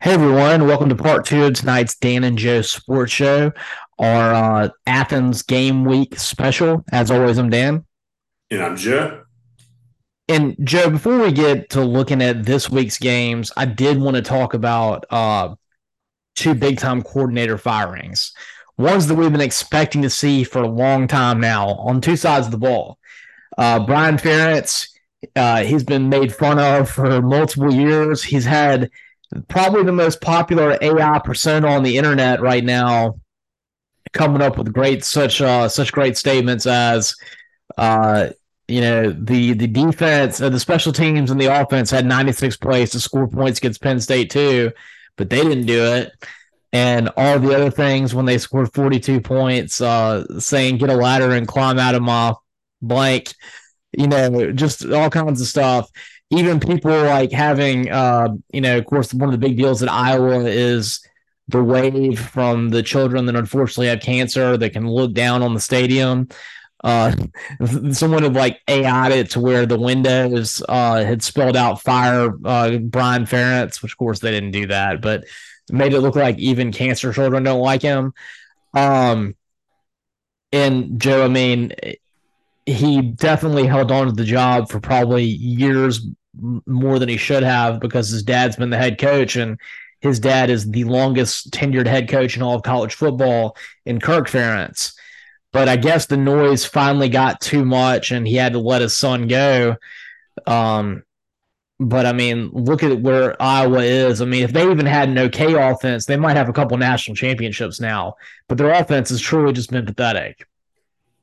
Hey everyone, welcome to part two of tonight's Dan and Joe Sports Show, our uh, Athens Game Week special. As always, I'm Dan. And I'm Joe. And Joe, before we get to looking at this week's games, I did want to talk about uh, two big time coordinator firings. Ones that we've been expecting to see for a long time now on two sides of the ball. Uh, Brian Ferentz, uh, he's been made fun of for multiple years. He's had probably the most popular AI persona on the internet right now, coming up with great such uh, such great statements as uh, you know the the defense, uh, the special teams, and the offense had 96 plays to score points against Penn State too, but they didn't do it. And all the other things when they scored 42 points, uh, saying get a ladder and climb out of my blank, you know, just all kinds of stuff even people like having, uh, you know, of course, one of the big deals in Iowa is the wave from the children that unfortunately have cancer that can look down on the stadium. Uh, someone had like AI'd it to where the windows uh, had spelled out fire uh, Brian Ferentz, which of course they didn't do that, but made it look like even cancer children don't like him. Um, and Joe, I mean, he definitely held on to the job for probably years more than he should have because his dad's been the head coach and his dad is the longest tenured head coach in all of college football in Kirk Ferentz. But I guess the noise finally got too much and he had to let his son go. Um, but I mean, look at where Iowa is. I mean, if they even had an okay offense, they might have a couple national championships now. But their offense has truly just been pathetic.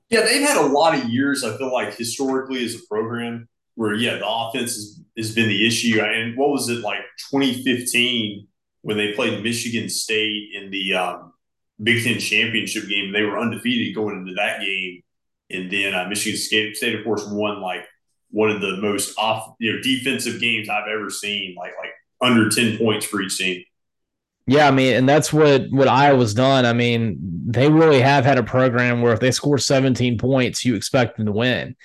Yeah, they've had a lot of years, I feel like, historically as a program where yeah, the offense has, has been the issue. And what was it like 2015 when they played Michigan State in the um, Big Ten championship game? They were undefeated going into that game, and then uh, Michigan State, of course, won like one of the most off you know defensive games I've ever seen, like like under 10 points for each team. Yeah, I mean, and that's what what Iowa's done. I mean, they really have had a program where if they score 17 points, you expect them to win.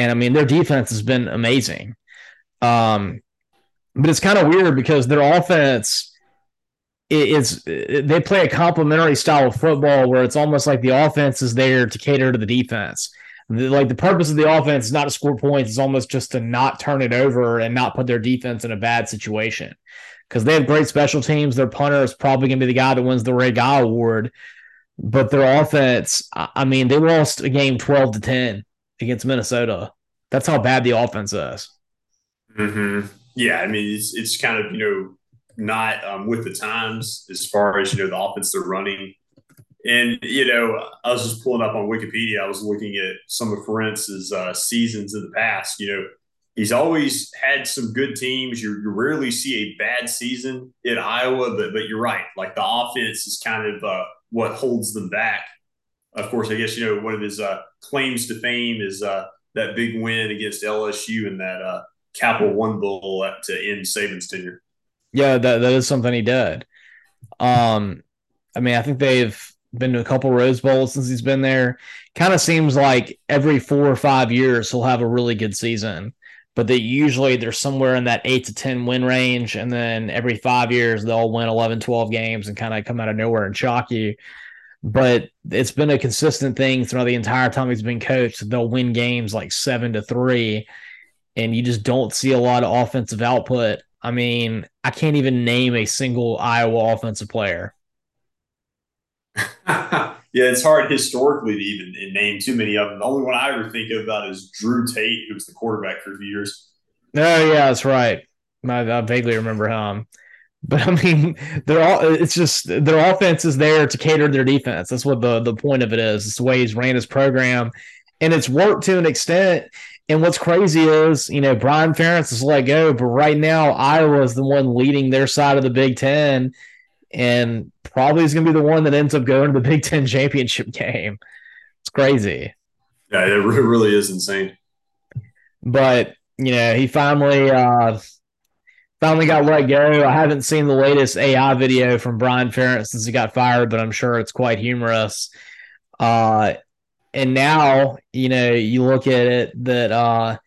And I mean, their defense has been amazing. Um, but it's kind of weird because their offense is they play a complementary style of football where it's almost like the offense is there to cater to the defense. The, like the purpose of the offense is not to score points; it's almost just to not turn it over and not put their defense in a bad situation. Because they have great special teams, their punter is probably going to be the guy that wins the Ray Guy Award. But their offense, I mean, they lost a game twelve to ten against Minnesota. That's how bad the offense is. Mm-hmm. Yeah, I mean it's it's kind of you know not um, with the times as far as you know the offense they're running. And you know, I was just pulling up on Wikipedia. I was looking at some of Ferentz's uh, seasons in the past. You know, he's always had some good teams. You, you rarely see a bad season in Iowa, but but you're right. Like the offense is kind of uh, what holds them back. Of course, I guess you know one of his uh, claims to fame is uh, that big win against LSU and that uh, Capital One Bowl at, to end Saban's tenure. Yeah, that, that is something he did. Um, I mean, I think they've been to a couple Rose Bowls since he's been there. Kind of seems like every four or five years he'll have a really good season, but they usually they're somewhere in that eight to 10 win range. And then every five years they'll win 11, 12 games and kind of come out of nowhere and shock you but it's been a consistent thing throughout the entire time he's been coached. They'll win games like seven to three, and you just don't see a lot of offensive output. I mean, I can't even name a single Iowa offensive player. yeah, it's hard historically to even name too many of them. The only one I ever think about is Drew Tate, who was the quarterback for a few years. Oh yeah, that's right. I, I vaguely remember him. But I mean, they're all it's just their offense is there to cater to their defense. That's what the, the point of it is. It's the way he's ran his program. And it's worked to an extent. And what's crazy is, you know, Brian Ferentz is let go, but right now Iowa is the one leading their side of the Big Ten, and probably is going to be the one that ends up going to the Big Ten championship game. It's crazy. Yeah, it really is insane. But you know, he finally uh, finally got let go. I haven't seen the latest AI video from Brian Ferentz since he got fired, but I'm sure it's quite humorous. Uh, and now, you know, you look at it that uh,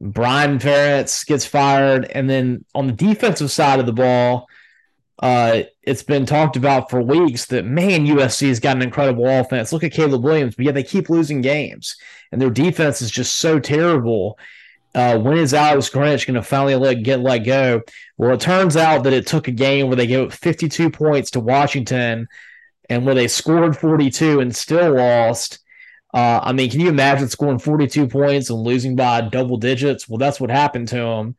Brian Ferentz gets fired, and then on the defensive side of the ball, uh, it's been talked about for weeks that man, USC has got an incredible offense. Look at Caleb Williams, but yet they keep losing games, and their defense is just so terrible. Uh, when is Alex Grinch going to finally let get let go? Well, it turns out that it took a game where they gave up 52 points to Washington, and where they scored 42 and still lost. Uh, I mean, can you imagine scoring 42 points and losing by double digits? Well, that's what happened to him,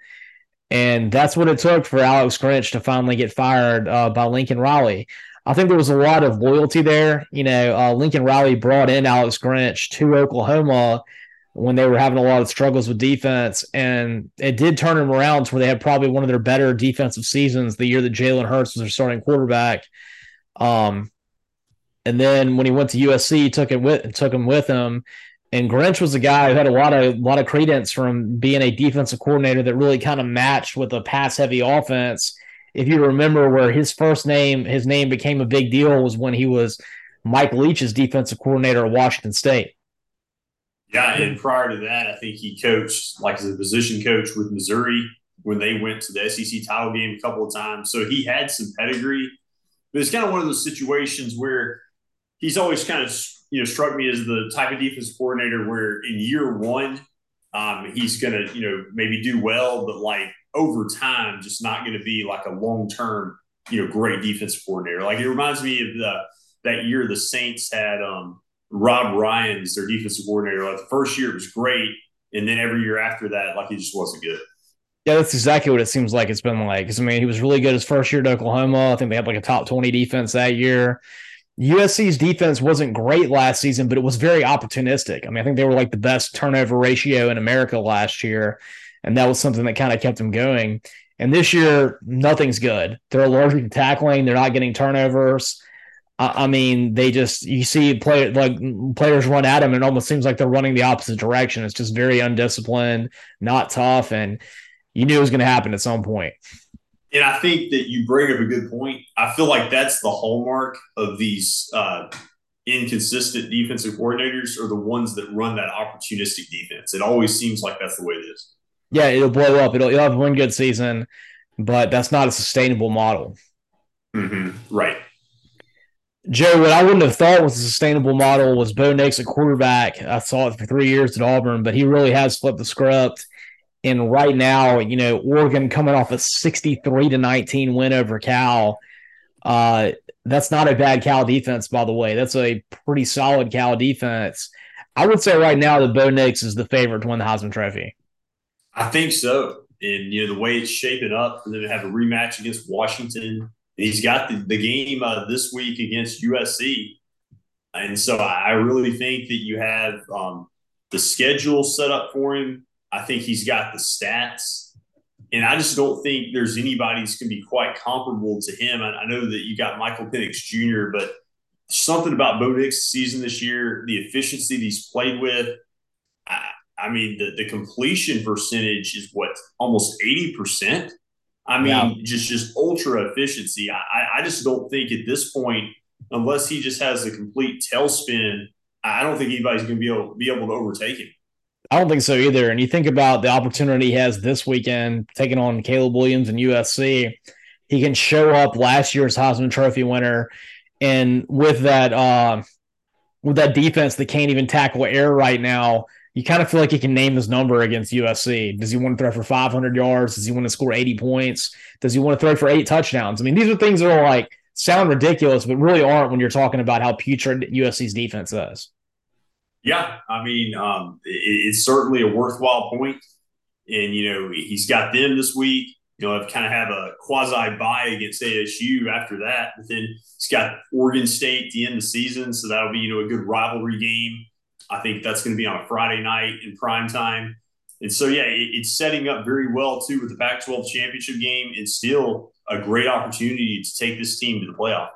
And that's what it took for Alex Grinch to finally get fired uh, by Lincoln Riley. I think there was a lot of loyalty there. You know, uh, Lincoln Riley brought in Alex Grinch to Oklahoma when they were having a lot of struggles with defense, and it did turn them around to where they had probably one of their better defensive seasons the year that Jalen Hurts was their starting quarterback. Um, and then when he went to USC, he took it with took him with him. And Grinch was a guy who had a lot of a lot of credence from being a defensive coordinator that really kind of matched with a pass heavy offense. If you remember where his first name, his name became a big deal was when he was Mike Leach's defensive coordinator at Washington State. Yeah, and prior to that, I think he coached like as a position coach with Missouri when they went to the SEC title game a couple of times. So he had some pedigree. But it's kind of one of those situations where he's always kind of you know struck me as the type of defense coordinator where in year one um, he's going to you know maybe do well, but like over time, just not going to be like a long term you know great defense coordinator. Like it reminds me of the that year the Saints had um, Rob Ryan's their defensive coordinator. Like the first year was great, and then every year after that, like he just wasn't good. Yeah, that's exactly what it seems like it's been like. Because I mean, he was really good his first year at Oklahoma. I think they had like a top twenty defense that year. USC's defense wasn't great last season, but it was very opportunistic. I mean, I think they were like the best turnover ratio in America last year, and that was something that kind of kept them going. And this year, nothing's good. They're allergic to tackling. They're not getting turnovers. I, I mean, they just you see play like players run at them, and it almost seems like they're running the opposite direction. It's just very undisciplined, not tough, and you knew it was going to happen at some point. And I think that you bring up a good point. I feel like that's the hallmark of these uh, inconsistent defensive coordinators are the ones that run that opportunistic defense. It always seems like that's the way it is. Yeah, it'll blow up. It'll, it'll have one good season, but that's not a sustainable model. Mm-hmm. Right. Joe, what I wouldn't have thought was a sustainable model was Bo Nix a quarterback. I saw it for three years at Auburn, but he really has flipped the script. And right now, you know, Oregon coming off a 63 to 19 win over Cal. Uh, that's not a bad Cal defense, by the way. That's a pretty solid Cal defense. I would say right now that Bo Nix is the favorite to win the Heisman Trophy. I think so. And, you know, the way it's shaping up them to have a rematch against Washington. He's got the, the game uh, this week against USC. And so I really think that you have um, the schedule set up for him I think he's got the stats. And I just don't think there's anybody that's going to be quite comparable to him. I, I know that you got Michael Penix Jr., but something about Bo Nix' season this year, the efficiency that he's played with. I, I mean, the, the completion percentage is what almost 80%. I mean, yeah. just just ultra efficiency. I, I just don't think at this point, unless he just has a complete tailspin, I don't think anybody's going to be able be able to overtake him. I don't think so either. And you think about the opportunity he has this weekend, taking on Caleb Williams and USC. He can show up last year's Heisman Trophy winner, and with that, uh, with that defense that can't even tackle air right now, you kind of feel like he can name his number against USC. Does he want to throw for 500 yards? Does he want to score 80 points? Does he want to throw for eight touchdowns? I mean, these are things that are like sound ridiculous, but really aren't when you're talking about how putrid USC's defense is. Yeah, I mean, um, it, it's certainly a worthwhile point. And you know, he's got them this week. You know, I've kind of have a quasi bye against ASU after that. But then he's got Oregon State at the end of the season, so that'll be you know a good rivalry game. I think that's going to be on a Friday night in prime time. And so, yeah, it, it's setting up very well too with the Pac-12 championship game, It's still a great opportunity to take this team to the playoff.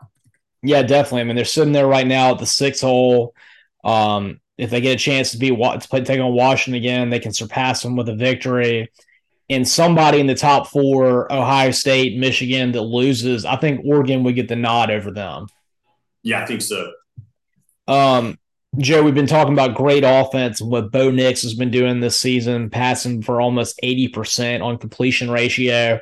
Yeah, definitely. I mean, they're sitting there right now at the six hole. Um, if they get a chance to be to play, take on Washington again, they can surpass them with a victory. And somebody in the top four, Ohio State, Michigan, that loses, I think Oregon would get the nod over them. Yeah, I think so. Um, Joe, we've been talking about great offense and what Bo Nix has been doing this season, passing for almost 80% on completion ratio.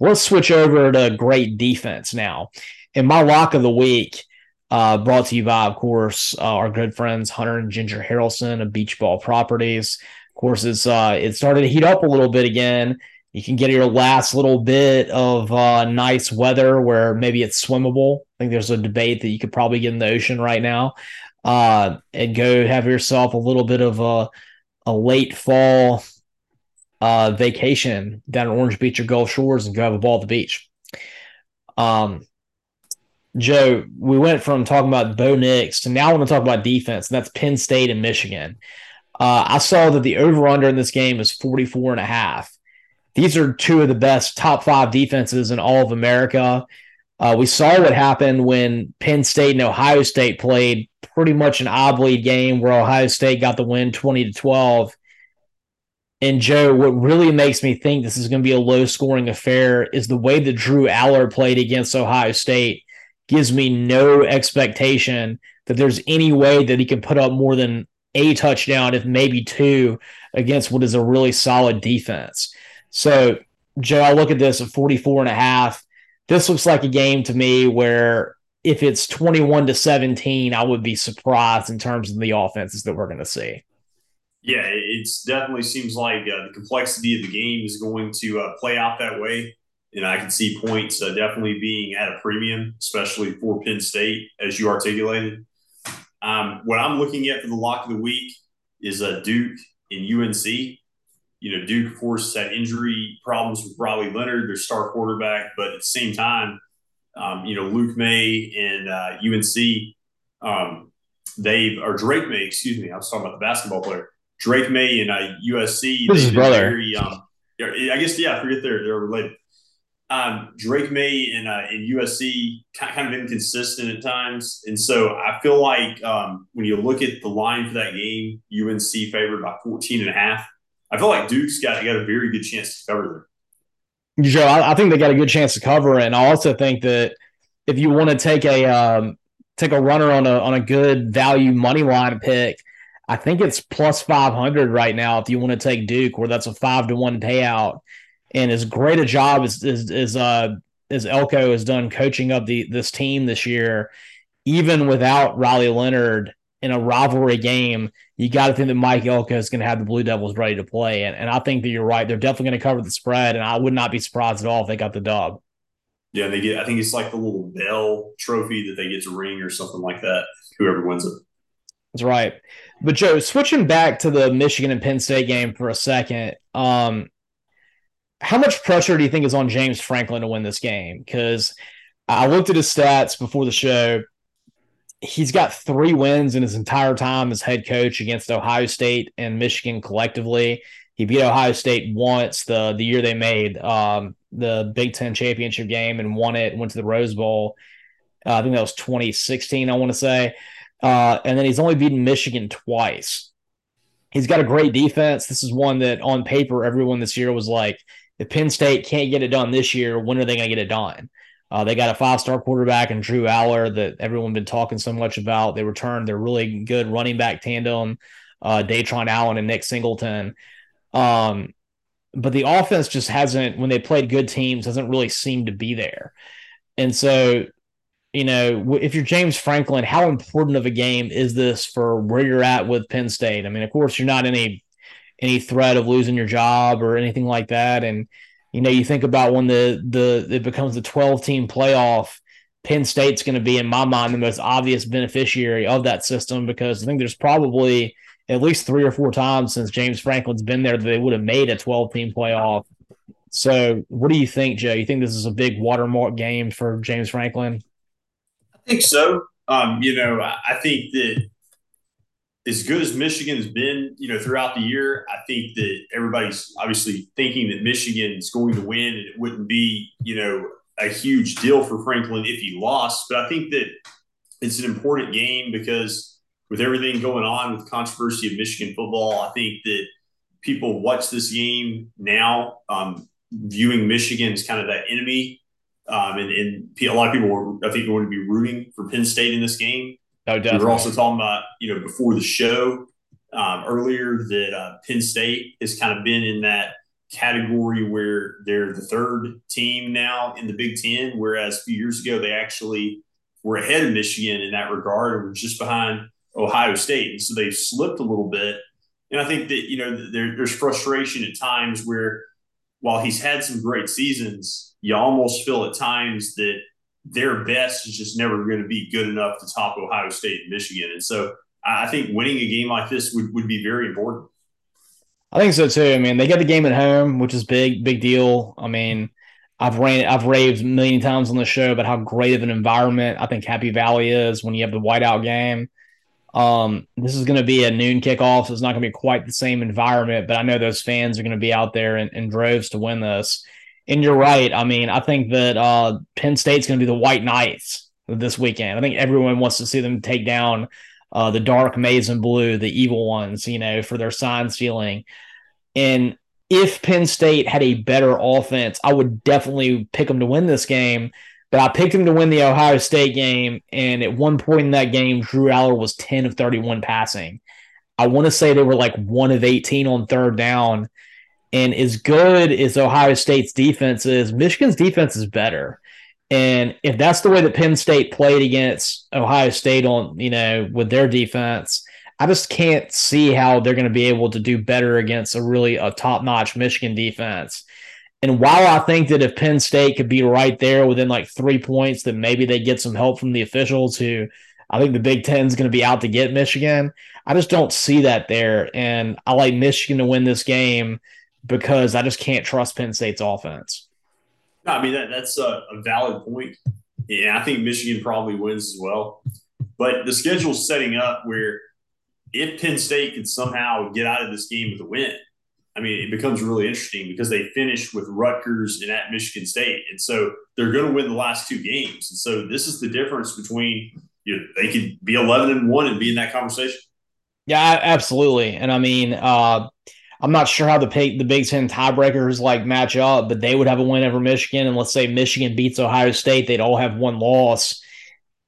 Let's switch over to great defense now. In my lock of the week, uh, brought to you by, of course, uh, our good friends Hunter and Ginger Harrelson of Beach Ball Properties. Of course, it's uh, it started to heat up a little bit again. You can get your last little bit of uh, nice weather where maybe it's swimmable. I think there's a debate that you could probably get in the ocean right now, uh, and go have yourself a little bit of a a late fall uh, vacation down at Orange Beach or Gulf Shores and go have a ball at the beach. Um, Joe, we went from talking about Bo Nix to now I want to talk about defense, and that's Penn State and Michigan. Uh, I saw that the over under in this game is 44 and a half. These are two of the best top five defenses in all of America. Uh, we saw what happened when Penn State and Ohio State played pretty much an oblate game where Ohio State got the win 20 to 12. And Joe, what really makes me think this is going to be a low scoring affair is the way that Drew Allar played against Ohio State gives me no expectation that there's any way that he can put up more than a touchdown, if maybe two, against what is a really solid defense. So, Joe, I look at this at 44 and a half. This looks like a game to me where if it's 21 to 17, I would be surprised in terms of the offenses that we're going to see. Yeah, it definitely seems like uh, the complexity of the game is going to uh, play out that way and I can see points uh, definitely being at a premium, especially for Penn State, as you articulated. Um, what I'm looking at for the lock of the week is uh, Duke and UNC. You know, Duke, of course, had injury problems with Riley Leonard, their star quarterback, but at the same time, um, you know, Luke Maye and uh, UNC, um, they've, or Drake Maye, excuse me, I was talking about the basketball player. Drake Maye and uh, USC. His brother. Very, um, I guess, yeah, I forget they're, they're related um, Drake Maye and uh, in USC kind of inconsistent at times, and so I feel like um, when you look at the line for that game, UNC favored by 14 and a half. I feel like Duke's got got a very good chance to cover there. Joe, I, I think they got a good chance to cover, and I also think that if you want to take a um, take a runner on a on a good value money line pick, I think it's plus 500 right now. If you want to take Duke, where that's a five to one payout and as great a job as as, as uh as Elko has done coaching up the this team this year, even without Riley Leonard in a rivalry game, you got to think that Mike Elko is going to have the Blue Devils ready to play. And, and I think that you're right. They're definitely going to cover the spread. And I would not be surprised at all if they got the dub. Yeah, they get, I think it's like the little bell trophy that they get to ring or something like that, whoever wins it. That's right. But Joe, switching back to the Michigan and Penn State game for a second, um, how much pressure do you think is on James Franklin to win this game? Because I looked at his stats before the show. He's got three wins in his entire time as head coach against Ohio State and Michigan collectively. He beat Ohio State once the the year they made um, the Big Ten championship game and won it. Went to the Rose Bowl. Uh, I think that was 2016. I want to say, uh, and then he's only beaten Michigan twice. He's got a great defense. This is one that on paper everyone this year was like, if Penn State can't get it done this year, when are they going to get it done? Uh, they got a five star quarterback and Drew Allar that everyone been talking so much about. They returned their really good running back tandem, uh, Kaytron Allen and Nick Singleton. Um, but the offense just hasn't, when they played good teams, hasn't really seemed to be there. And so, you know, if you're James Franklin, how important of a game is this for where you're at with Penn State? I mean, of course, you're not any any threat of losing your job or anything like that. And you know, you think about when the the it becomes the 12 team playoff, Penn State's going to be in my mind the most obvious beneficiary of that system because I think there's probably at least three or four times since James Franklin's been there that they would have made a 12 team playoff. So, what do you think, Joe? You think this is a big watermark game for James Franklin? I think so. Um, you know, I think that as good as Michigan's been, you know, throughout the year, I think that everybody's obviously thinking that Michigan is going to win, and it wouldn't be, you know, a huge deal for Franklin if he lost. But I think that it's an important game because with everything going on with controversy of Michigan football, I think that people watch this game now, um, viewing Michigan as kind of that enemy. Um, and, and a lot of people, are, I think, going to be rooting for Penn State in this game. Oh, definitely. We were also talking about, you know, before the show um, earlier that uh, Penn State has kind of been in that category where they're the third team now in the Big Ten, whereas a few years ago they actually were ahead of Michigan in that regard and were just behind Ohio State. And so they've slipped a little bit. And I think that, you know, there, there's frustration at times where while he's had some great seasons, you almost feel at times that their best is just never going to be good enough to top Ohio State and Michigan. And so I think winning a game like this would, would be very important. I think so too. I mean, they get the game at home, which is big, big deal. I mean, I've ran, I've raved a million times on the show about how great of an environment I think Happy Valley is when you have the whiteout game. Um, this is going to be a noon kickoff, so it's not going to be quite the same environment, but I know those fans are going to be out there in, in droves to win this. And you're right. I mean, I think that uh, Penn State's going to be the White Knights this weekend. I think everyone wants to see them take down uh, the dark maize and blue, the evil ones, you know, for their sign stealing. And if Penn State had a better offense, I would definitely pick them to win this game. But I picked them to win the Ohio State game. And at one point in that game, Drew Allar was 10 of 31 passing. I want to say they were like one of 18 on third down. And as good as Ohio State's defense is, Michigan's defense is better. And if that's the way that Penn State played against Ohio State on, you know, with their defense, I just can't see how they're going to be able to do better against a really a top-notch Michigan defense. And while I think that if Penn State could be right there within like three points, that maybe they get some help from the officials who I think the Big Ten is going to be out to get Michigan. I just don't see that there. And I like Michigan to win this game because I just can't trust Penn State's offense. No, I mean, that, that's a, a valid point. Yeah, I think Michigan probably wins as well. But the schedule's setting up where if Penn State can somehow get out of this game with a win, I mean, it becomes really interesting because they finished with Rutgers and at Michigan State. And so they're going to win the last two games. And so this is the difference between, you know, they could be 11 and 1 and be in that conversation. Yeah, absolutely. And I mean, uh, I'm not sure how the the Big Ten tiebreakers like match up, but they would have a win over Michigan. And let's say Michigan beats Ohio State, they'd all have one loss,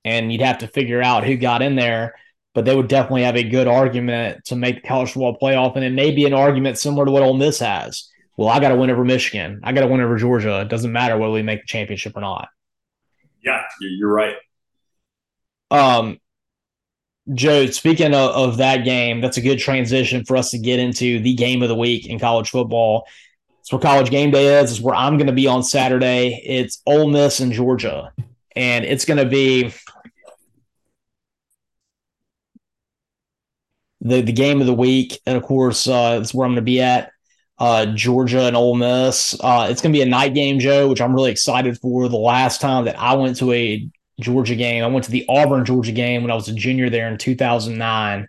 and you'd have to figure out who got in there. But they would definitely have a good argument to make the college football playoff, and it may be an argument similar to what Ole Miss has. Well, I got to win over Michigan. I got to win over Georgia. It doesn't matter whether we make the championship or not. Yeah, you're right. Um, Joe, speaking of, of, that game, that's a good transition for us to get into the game of the week in college football. It's where college game day is. It's where I'm going to be on Saturday. It's Ole Miss and Georgia. And it's going to be the, the game of the week. And of course, uh, it's where I'm going to be at. Uh, Georgia and Ole Miss. Uh, it's going to be a night game, Joe, which I'm really excited for. The last time that I went to a Georgia game. I went to the Auburn Georgia game when I was a junior there in 2009,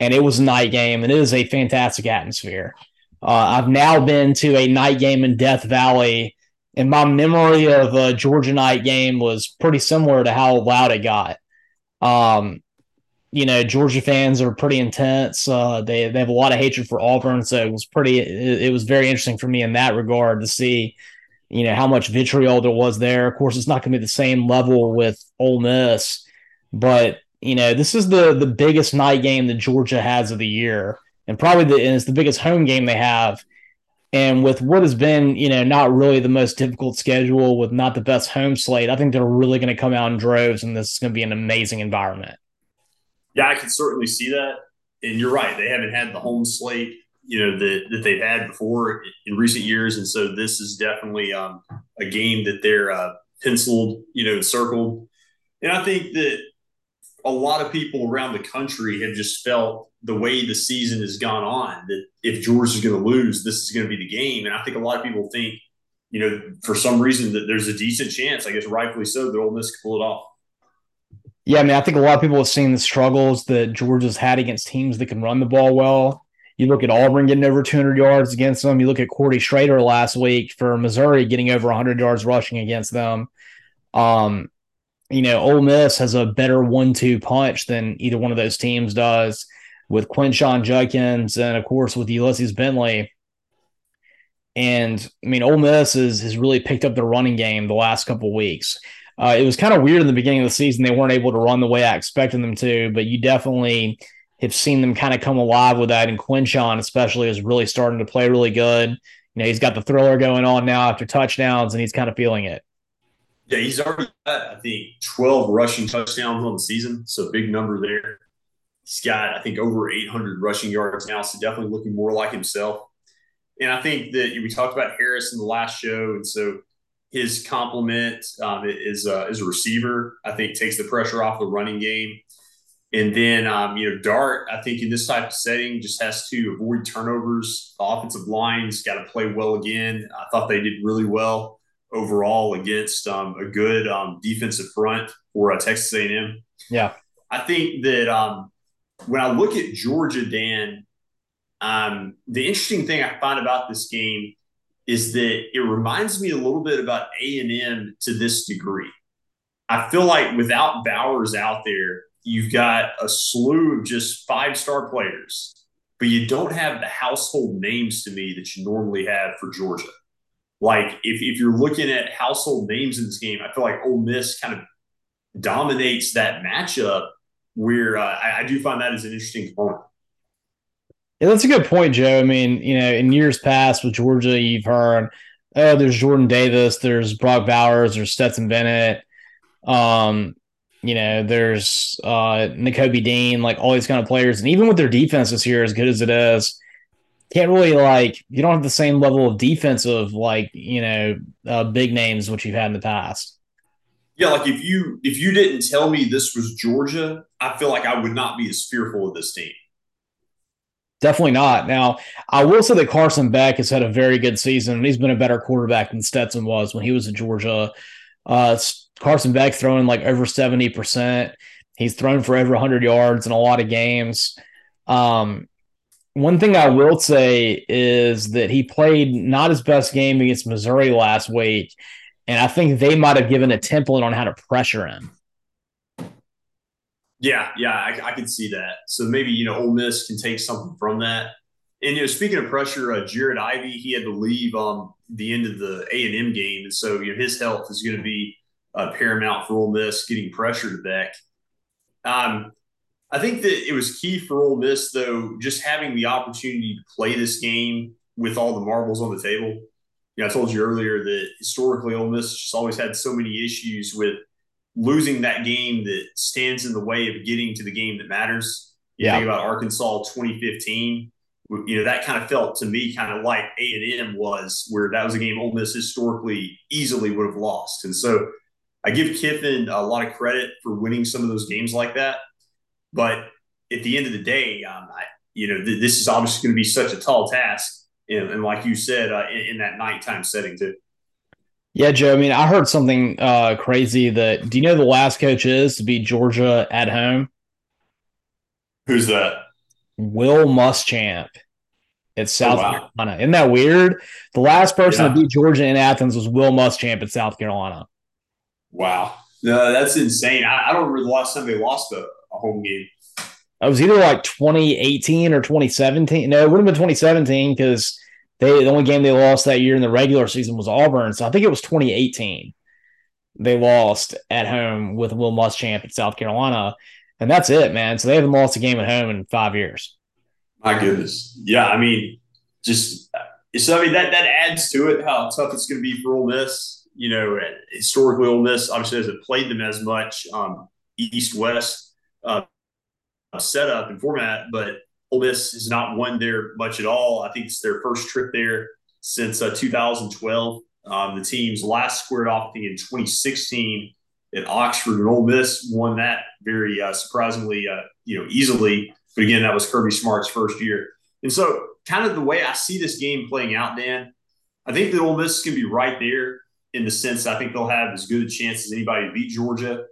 and it was a night game, and it is a fantastic atmosphere. Uh, I've now been to a night game in Death Valley, and my memory of a Georgia night game was pretty similar to how loud it got. Um, you know, Georgia fans are pretty intense. Uh, they they have a lot of hatred for Auburn, so it was pretty. It, it was very interesting for me in that regard to see you know how much vitriol there was there. Of course, it's not going to be the same level with Ole Miss, but you know this is the the biggest night game that Georgia has of the year, and probably the and it's the biggest home game they have. And with what has been, you know, not really the most difficult schedule with not the best home slate, I think they're really going to come out in droves, and this is going to be an amazing environment. Yeah, I can certainly see that. And you're right; they haven't had the home slate you know that that they've had before in recent years, and so this is definitely um, a game that they're uh, penciled, you know, circled. And I think that a lot of people around the country have just felt the way the season has gone on that if Georgia's going to lose, this is going to be the game. And I think a lot of people think, you know, for some reason that there's a decent chance, I guess rightfully so, that Ole Miss can pull it off. Yeah, I mean, I think a lot of people have seen the struggles that Georgia's had against teams that can run the ball well. You look at Auburn getting over 200 yards against them. You look at Cody Schrader last week for Missouri getting over 100 yards rushing against them. Um, you know, Ole Miss has a better one-two punch than either one of those teams does with Quinshon Judkins and of course with Ulysses Bentley. And I mean, Ole Miss is, has really picked up the running game the last couple weeks. Uh, it was kind of weird in the beginning of the season; they weren't able to run the way I expected them to. But you definitely have seen them kind of come alive with that. And Quinshon, especially, is really starting to play really good. you know, he's got the thriller going on now after touchdowns and he's kind of feeling it. Yeah, he's already got, I think, 12 rushing touchdowns on the season. So big number there. He's got, I think, over 800 rushing yards now. So definitely looking more like himself. And I think that we talked about Harris in the last show. And so his complement um, is, uh, is a receiver, I think, takes the pressure off the running game. And then, um, you know, Dart, I think in this type of setting just has to avoid turnovers. The offensive line's got to play well again. I thought they did really well overall against um, a good um, defensive front for uh, Texas A&M. Yeah. I think that um, when I look at Georgia, Dan, um, the interesting thing I find about this game is that it reminds me a little bit about A&M to this degree. I feel like without Bowers out there, you've got a slew of just five star players, but you don't have the household names to me that you normally have for Georgia. Like if, if you're looking at household names in this game, I feel like Ole Miss kind of dominates that matchup. Where uh, I, I do find that as an interesting component. Yeah, that's a good point, Joe. I mean, you know, in years past with Georgia, you've heard, oh, there's Jordan Davis, there's Brock Bowers, there's Stetson Bennett. Um, you know, there's uh Nakobe Dean, like all these kind of players. And even with their defense this year, as good as it is, can't really like you don't have the same level of defensive like, you know, uh, big names which you've had in the past. Yeah, like if you if you didn't tell me this was Georgia, I feel like I would not be as fearful of this team. Definitely not. Now, I will say that Carson Beck has had a very good season, and he's been a better quarterback than Stetson was when he was at Georgia. Uh, Carson Beck throwing like over 70%. He's thrown for over 100 yards in a lot of games. Um, one thing I will say is that he played not his best game against Missouri last week. And I think they might have given a template on how to pressure him. Yeah, yeah, I, I can see that. So maybe, you know, Ole Miss can take something from that. And, you know, speaking of pressure, uh, Jared Ivey he had to leave um, the end of the A&M game. And so, you know, his health is going to be uh, paramount for Ole Miss getting pressure to Beck. Um, I think that it was key for Ole Miss, though, just having the opportunity to play this game with all the marbles on the table. You know, I told you earlier that historically Ole Miss just always had so many issues with losing that game that stands in the way of getting to the game that matters. You yeah. think about Arkansas 2015. You know that kind of felt to me kind of like A and M was, where that was a game Ole Miss historically easily would have lost, and so I give Kiffin a lot of credit for winning some of those games like that. But at the end of the day, um, I, you know, th- this is obviously going to be such a tall task. And, and like you said, uh, in, in, that nighttime setting, too. Yeah, Joe. I mean, I heard something uh, crazy that do you know the last coach is to beat Georgia at home? Who's that? Will Muschamp. It's oh, South oh, wow. Carolina. Isn't that weird? The last person yeah. to beat Georgia in Athens was Will Muschamp at South Carolina. Wow. No, that's insane. I, I don't remember the last time they lost a, a home game. It was either like 2018 or 2017. No, it would have been 2017 because they the only game they lost that year in the regular season was Auburn. So I think it was 2018. They lost at home with Will Muschamp at South Carolina. And that's it, man. So they haven't lost a game at home in five years. My goodness. Yeah, I mean, just so I mean that that adds to it how tough it's going to be for Ole Miss you know, historically Ole Miss obviously hasn't played them as much um, East West uh, setup and format, but Ole Miss has not won there much at all. I think it's their first trip there since uh, 2012. Um, the team's last squared off, think, in 2016 at Oxford, and Ole Miss won that very uh, surprisingly, uh, you know, easily. But again, that was Kirby Smart's first year, and so kind of the way I see this game playing out, Dan, I think that Ole Miss to be right there in the sense I think they'll have as good a chance as anybody to beat Georgia.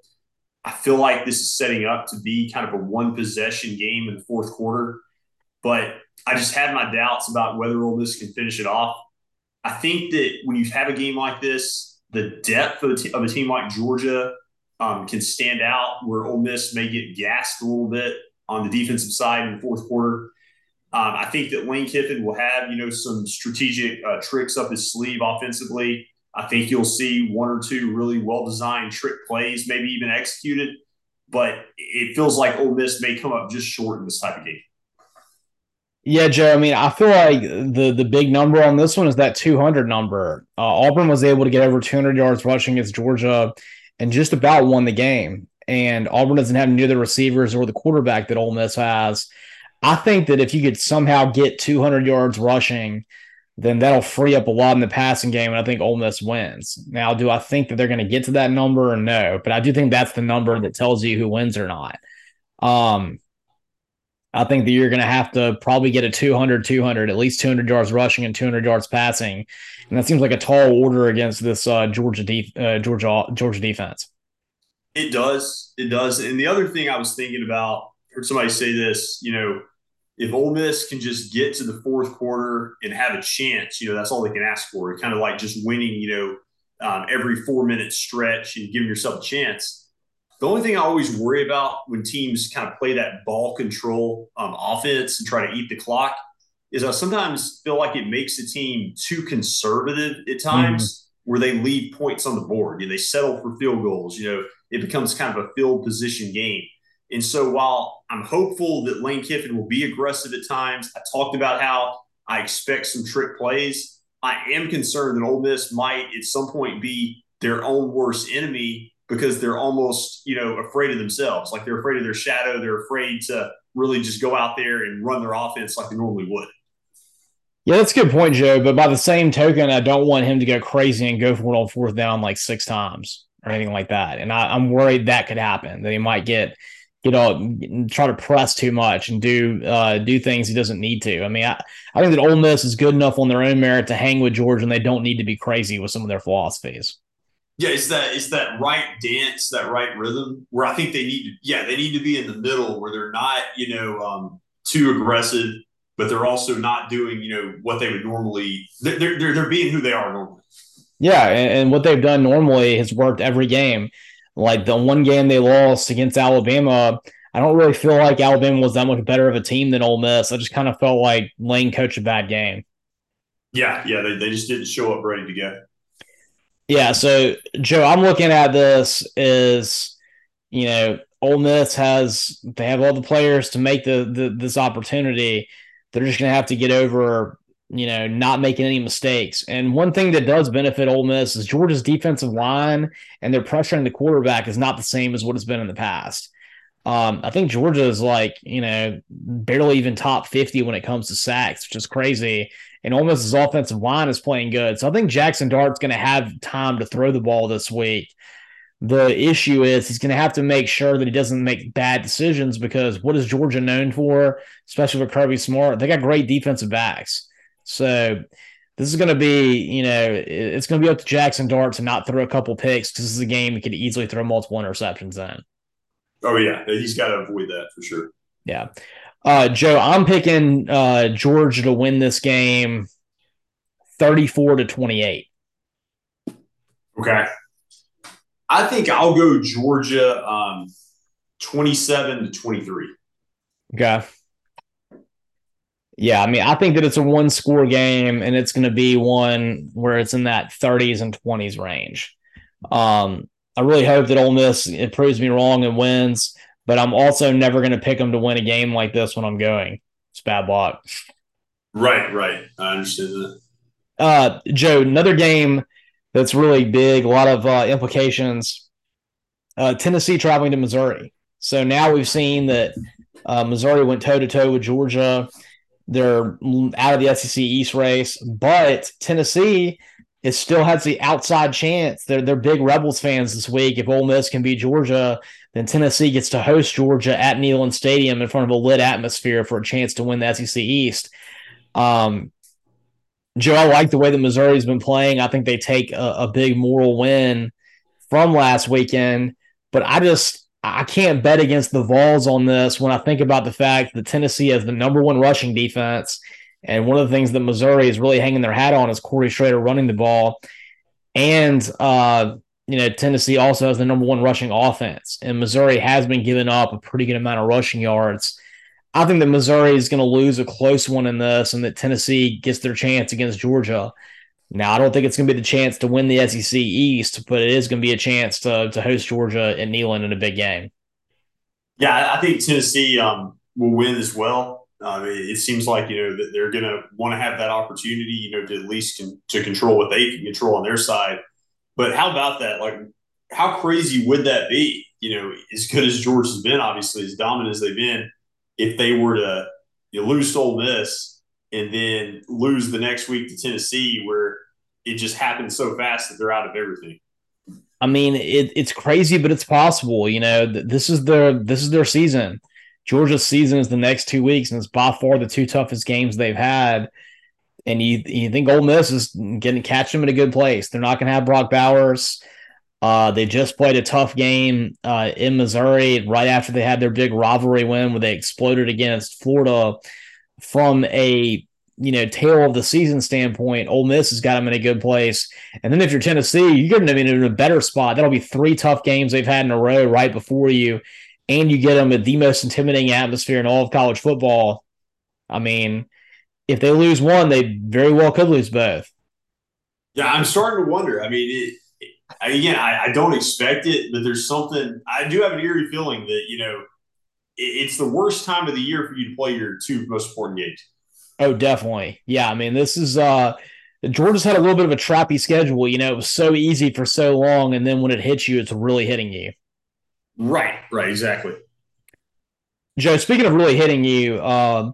I feel like this is setting up to be kind of a one possession game in the fourth quarter, but I just have my doubts about whether Ole Miss can finish it off. I think that when you have a game like this, the depth of of a team like Georgia um, can stand out where Ole Miss may get gassed a little bit on the defensive side in the fourth quarter. Um, I think that Lane Kiffin will have, you know, some strategic uh, tricks up his sleeve offensively I think you'll see one or two really well designed trick plays, maybe even executed. But it feels like Ole Miss may come up just short in this type of game. Yeah, Joe. I mean, I feel like the the big number on this one is that 200 number. Uh, Auburn was able to get over 200 yards rushing against Georgia, and just about won the game. And Auburn doesn't have near the receivers or the quarterback that Ole Miss has. I think that if you could somehow get 200 yards rushing, then that'll free up a lot in the passing game, and I think Ole Miss wins. Now, do I think that they're going to get to that number? Or no, but I do think that's the number that tells you who wins or not. Um, I think that you're going to have to probably get a 200, 200, at least 200 yards rushing and 200 yards passing, and that seems like a tall order against this uh, Georgia def- uh, Georgia Georgia defense. It does, it does. And the other thing I was thinking about, heard somebody say this, you know, if Ole Miss can just get to the fourth quarter and have a chance, you know, that's all they can ask for. Kind of like just winning, you know, um, every four minute stretch and giving yourself a chance the only thing I always worry about when teams kind of play that ball control um, offense and try to eat the clock is I sometimes feel like it makes the team too conservative at times mm-hmm. where they leave points on the board. You know, they settle for field goals. You know, it becomes kind of a field position game. And so while I'm hopeful that Lane Kiffin will be aggressive at times, I talked about how I expect some trick plays. I am concerned that Ole Miss might at some point be their own worst enemy because they're almost, you know, afraid of themselves. Like they're afraid of their shadow. They're afraid to really just go out there and run their offense like they normally would. Yeah, that's a good point, Joe. But by the same token, I don't want him to go crazy and go for it on fourth down like six times or anything like that. And I, am worried that could happen. That he might get, you know, try to press too much and do uh, do things he doesn't need to. I mean, I, I think that Ole Miss is good enough on their own merit to hang with Georgia, and they don't need to be crazy with some of their philosophies. Yeah, it's that it's that right dance, that right rhythm where I think they need to yeah, they need to be in the middle where they're not, you know, um, too aggressive, but they're also not doing, you know, what they would normally they're they're, they're being who they are normally. Yeah, and, and what they've done normally has worked every game. Like the one game they lost against Alabama, I don't really feel like Alabama was that much better of a team than Ole Miss. I just kind of felt like Lane coached a bad game. Yeah, yeah, they, they just didn't show up ready to go. Yeah, so Joe, I'm looking at this is you know, Ole Miss has they have all the players to make the, the this opportunity. They're just gonna have to get over, you know, not making any mistakes. And one thing that does benefit Ole Miss is Georgia's defensive line and their pressure pressuring the quarterback is not the same as what it's been in the past. Um, I think Georgia is like, you know, barely even top 50 when it comes to sacks, which is crazy and almost Miss's offensive line is playing good. So I think Jackson Dart's going to have time to throw the ball this week. The issue is he's going to have to make sure that he doesn't make bad decisions because what is Georgia known for, especially with Kirby Smart? They got great defensive backs. So this is going to be, you know, it's going to be up to Jackson Dart to not throw a couple picks because this is a game he could easily throw multiple interceptions in. Oh yeah, he's got to avoid that for sure. Yeah. Uh, Joe, I'm picking uh, Georgia to win this game 34 to 28. Okay. I think I'll go Georgia um, 27 to 23. Okay. Yeah, I mean, I think that it's a one score game and it's going to be one where it's in that 30s and 20s range. Um, I really hope that Ole Miss it proves me wrong and wins but I'm also never going to pick them to win a game like this when I'm going. It's bad luck. Right, right. I understand that. Uh, Joe, another game that's really big, a lot of uh, implications. Uh, Tennessee traveling to Missouri. So now we've seen that uh, Missouri went toe to toe with Georgia. They're out of the SEC East race, but Tennessee it still has the outside chance. They're they're big Rebels fans this week. If Ole Miss can beat Georgia, then Tennessee gets to host Georgia at Neyland Stadium in front of a lit atmosphere for a chance to win the SEC East. Um, Joe, I like the way that Missouri's been playing. I think they take a, a big moral win from last weekend, but I just I can't bet against the Vols on this when I think about the fact that Tennessee has the number one rushing defense and one of the things that Missouri is really hanging their hat on is Cody Schrader running the ball. And, uh, you know, Tennessee also has the number one rushing offense, and Missouri has been giving up a pretty good amount of rushing yards. I think that Missouri is going to lose a close one in this, and that Tennessee gets their chance against Georgia. Now, I don't think it's going to be the chance to win the SEC East, but it is going to be a chance to, to host Georgia and Neyland in a big game. Yeah, I think Tennessee um, will win as well. Um, it, seems like you know that they're going to want to have that opportunity, you know, to at least con- to control what they can control on their side. But how about that? Like, how crazy would that be? You know, as good as George has been, obviously as dominant as they've been, if they were to you know, lose Ole Miss and then lose the next week to Tennessee, where it just happens so fast that they're out of everything. I mean, it, it's crazy, but it's possible. You know, this is their this is their season. Georgia's season is the next two weeks, and it's by far the two toughest games they've had. And you you think Ole Miss is getting catch them in a good place? They're not going to have Brock Bowers. Uh, they just played a tough game uh, in Missouri right after they had their big rivalry win where they exploded against Florida. From a you know tail of the season standpoint, Ole Miss has got them in a good place. And then if you're Tennessee, you're going to be in a better spot. That'll be three tough games they've had in a row right before you, and you get them at the most intimidating atmosphere in all of college football. I mean, if they lose one, they very well could lose both. Yeah, I'm starting to wonder. I mean, it, again, I, I, don't expect it, but there's something. I do have an eerie feeling that you know it, it's the worst time of the year for you to play your two most important games. Oh, definitely. Yeah, I mean, this is uh Georgia's had a little bit of a trappy schedule. You know, it was so easy for so long, and then when it hits you, it's really hitting you. Right. Right. Exactly. Joe, speaking of really hitting you, uh,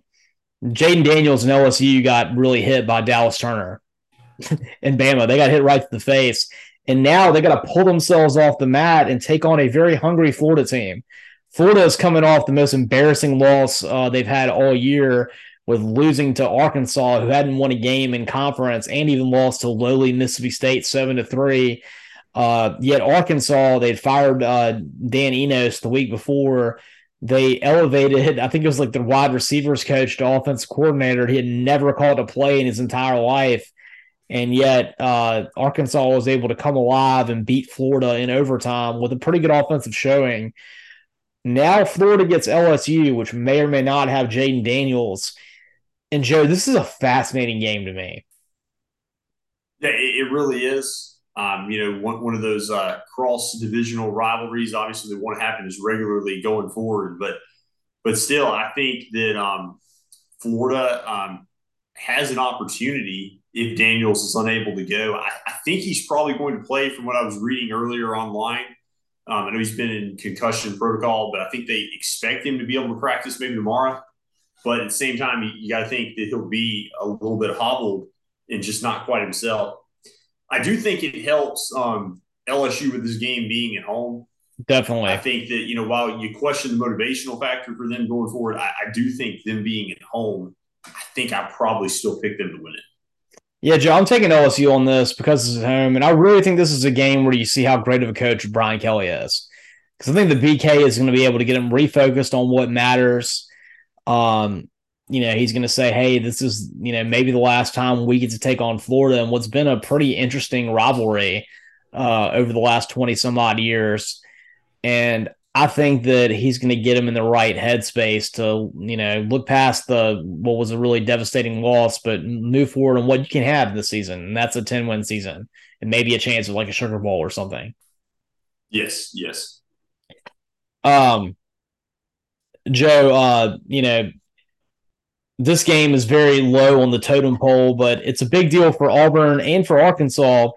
Jayden Daniels and LSU got really hit by Dallas Turner and Bama. They got hit right to the face. And now they got to pull themselves off the mat and take on a very hungry Florida team. Florida is coming off the most embarrassing loss uh, they've had all year with losing to Arkansas, who hadn't won a game in conference and even lost to lowly Mississippi State seven to three. Uh, yet Arkansas, they'd fired uh, Dan Enos the week before. They elevated, I think it was like the wide receivers coach to offensive coordinator. He had never called a play in his entire life and yet uh, Arkansas was able to come alive and beat Florida in overtime with a pretty good offensive showing. Now Florida gets LSU, which may or may not have Jayden Daniels. And Joe, this is a fascinating game to me. Yeah, it really is. Um, you know, one, one of those uh, cross divisional rivalries. Obviously, they want to happen as regularly going forward, but but still, I think that um, Florida um, has an opportunity if Daniels is unable to go. I, I, think he's probably going to play from what I was reading earlier online. Um, I know he's been in concussion protocol, but I think they expect him to be able to practice maybe tomorrow. But at the same time, you, you got to think that he'll be a little bit hobbled and just not quite himself. I do think it helps um, LSU with this game being at home. Definitely. I think that, you know, while you question the motivational factor for them going forward, I, I do think them being at home, I think I probably still pick them to win it. Yeah, Joe, I'm taking LSU on this because it's at home, and I really think this is a game where you see how great of a coach Brian Kelly is. Because I think the BK is going to be able to get him refocused on what matters. Um, you know, he's going to say, "Hey, this is you know maybe the last time we get to take on Florida, and what's been a pretty interesting rivalry uh, over the last twenty some odd years." And I think that he's going to get him in the right headspace to, you know, look past the what was a really devastating loss, but move forward on what you can have this season. And that's a 10 win season and maybe a chance of like a Sugar Bowl or something. Yes, yes. Um, Joe, uh, you know, this game is very low on the totem pole, but it's a big deal for Auburn and for Arkansas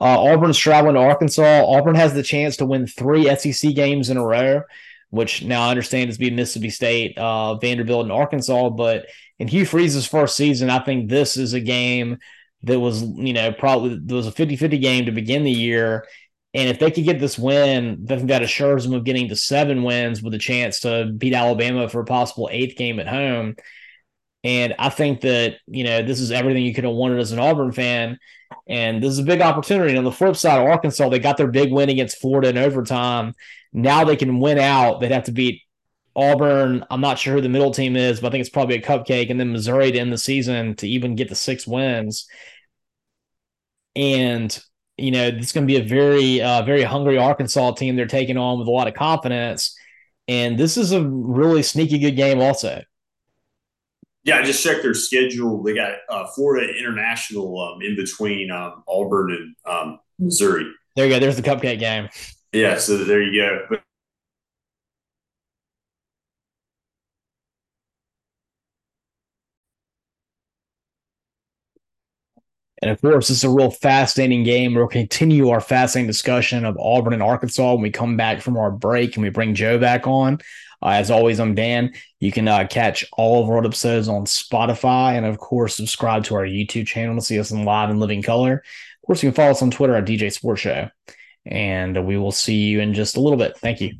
uh, Auburn's traveling to Arkansas. Auburn has the chance to win three SEC games in a row, which now I understand is be Mississippi State, uh, Vanderbilt, and Arkansas. But in Hugh Freeze's first season, I think this is a game that was, you know, probably there was a 50 50 game to begin the year. And if they could get this win, that assures them of getting to seven wins with a chance to beat Alabama for a possible eighth game at home. And I think that, you know, this is everything you could have wanted as an Auburn fan. And this is a big opportunity. And on the flip side, of Arkansas, they got their big win against Florida in overtime. Now they can win out. They'd have to beat Auburn. I'm not sure who the middle team is, but I think it's probably a cupcake. And then Missouri to end the season to even get the six wins. And, you know, it's going to be a very, uh, very hungry Arkansas team they're taking on with a lot of confidence. And this is a really sneaky good game, also. Yeah, I just checked their schedule. They got uh, Florida International um, in between um, Auburn and um, Missouri. There you go. There's the cupcake game. Yeah, so there you go. But And of course, this is a real fascinating game. We'll continue our fascinating discussion of Auburn and Arkansas when we come back from our break and we bring Joe back on. Uh, as always, I'm Dan. You can uh, catch all of our episodes on Spotify and, of course, subscribe to our YouTube channel to see us in live and living color. Of course, you can follow us on Twitter at DJ Sports Show. And we will see you in just a little bit. Thank you.